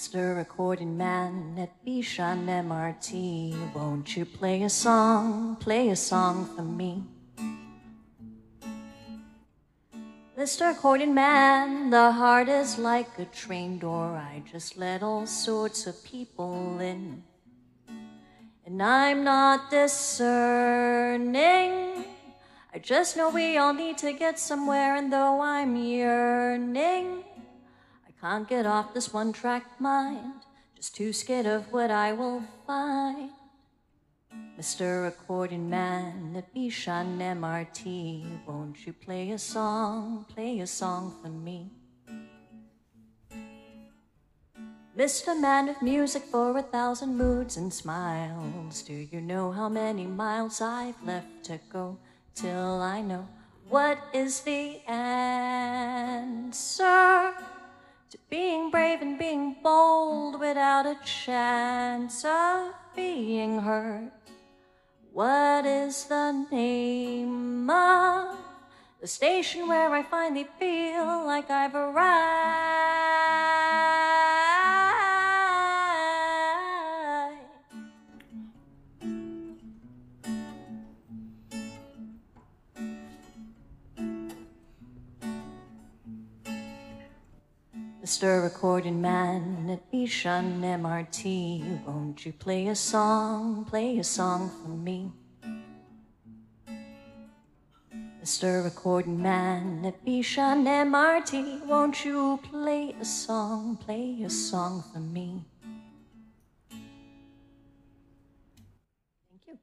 Mr. Accordion Man at Bishan MRT, won't you play a song, play a song for me? Mr. Recording Man, the heart is like a train door. I just let all sorts of people in. And I'm not discerning. I just know we all need to get somewhere, and though I'm yearning, can't get off this one track mind. Just too scared of what I will find. Mr. Accordion Man at Bishan MRT, won't you play a song, play a song for me? Mr. Man of music for a thousand moods and smiles, do you know how many miles I've left to go till I know what is the answer and being bold without a chance of being hurt? What is the name of the station where I finally feel like I've arrived? Mr. Accordion Man at Bishan MRT, won't you play a song, play a song for me? Mr. Accordion Man at Bishan MRT, won't you play a song, play a song for me? Thank you.